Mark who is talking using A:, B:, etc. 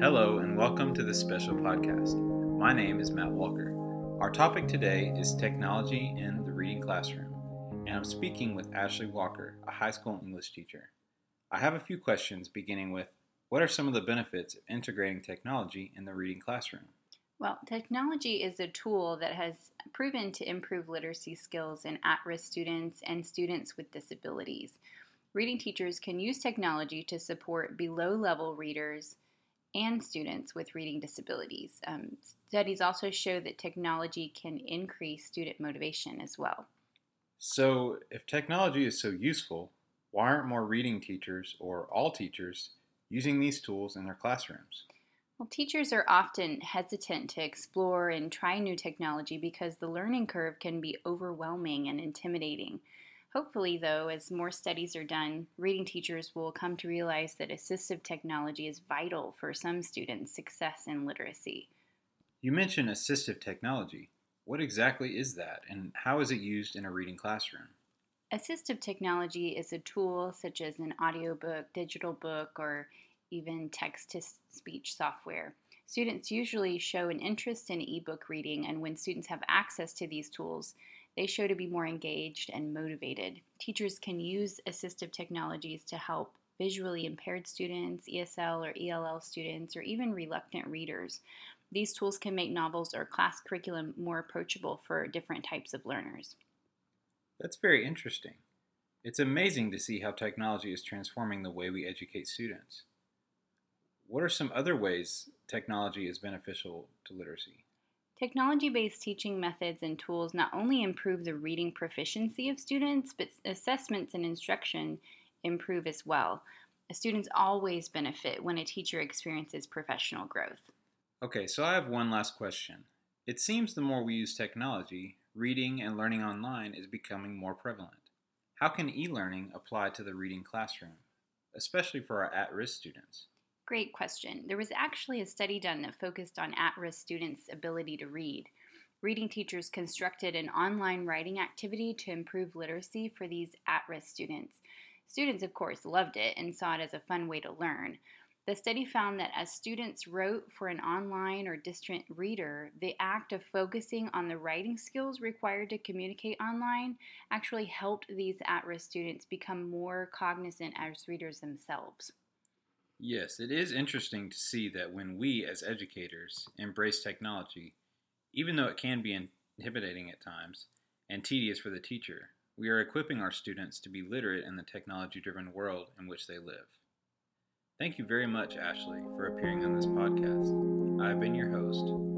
A: Hello, and welcome to this special podcast. My name is Matt Walker. Our topic today is technology in the reading classroom, and I'm speaking with Ashley Walker, a high school English teacher. I have a few questions beginning with What are some of the benefits of integrating technology in the reading classroom?
B: Well, technology is a tool that has proven to improve literacy skills in at risk students and students with disabilities. Reading teachers can use technology to support below level readers and students with reading disabilities. Um, studies also show that technology can increase student motivation as well.
A: So, if technology is so useful, why aren't more reading teachers or all teachers using these tools in their classrooms?
B: Well, teachers are often hesitant to explore and try new technology because the learning curve can be overwhelming and intimidating. Hopefully, though, as more studies are done, reading teachers will come to realize that assistive technology is vital for some students' success in literacy.
A: You mentioned assistive technology. What exactly is that, and how is it used in a reading classroom?
B: Assistive technology is a tool such as an audiobook, digital book, or even text to speech software. Students usually show an interest in ebook reading, and when students have access to these tools, they show to be more engaged and motivated. Teachers can use assistive technologies to help visually impaired students, ESL or ELL students, or even reluctant readers. These tools can make novels or class curriculum more approachable for different types of learners.
A: That's very interesting. It's amazing to see how technology is transforming the way we educate students. What are some other ways technology is beneficial to literacy?
B: Technology based teaching methods and tools not only improve the reading proficiency of students, but assessments and instruction improve as well. Students always benefit when a teacher experiences professional growth.
A: Okay, so I have one last question. It seems the more we use technology, reading and learning online is becoming more prevalent. How can e learning apply to the reading classroom, especially for our at risk students?
B: Great question. There was actually a study done that focused on at risk students' ability to read. Reading teachers constructed an online writing activity to improve literacy for these at risk students. Students, of course, loved it and saw it as a fun way to learn. The study found that as students wrote for an online or distant reader, the act of focusing on the writing skills required to communicate online actually helped these at risk students become more cognizant as readers themselves.
A: Yes, it is interesting to see that when we, as educators, embrace technology, even though it can be intimidating at times and tedious for the teacher, we are equipping our students to be literate in the technology driven world in which they live. Thank you very much, Ashley, for appearing on this podcast. I've been your host,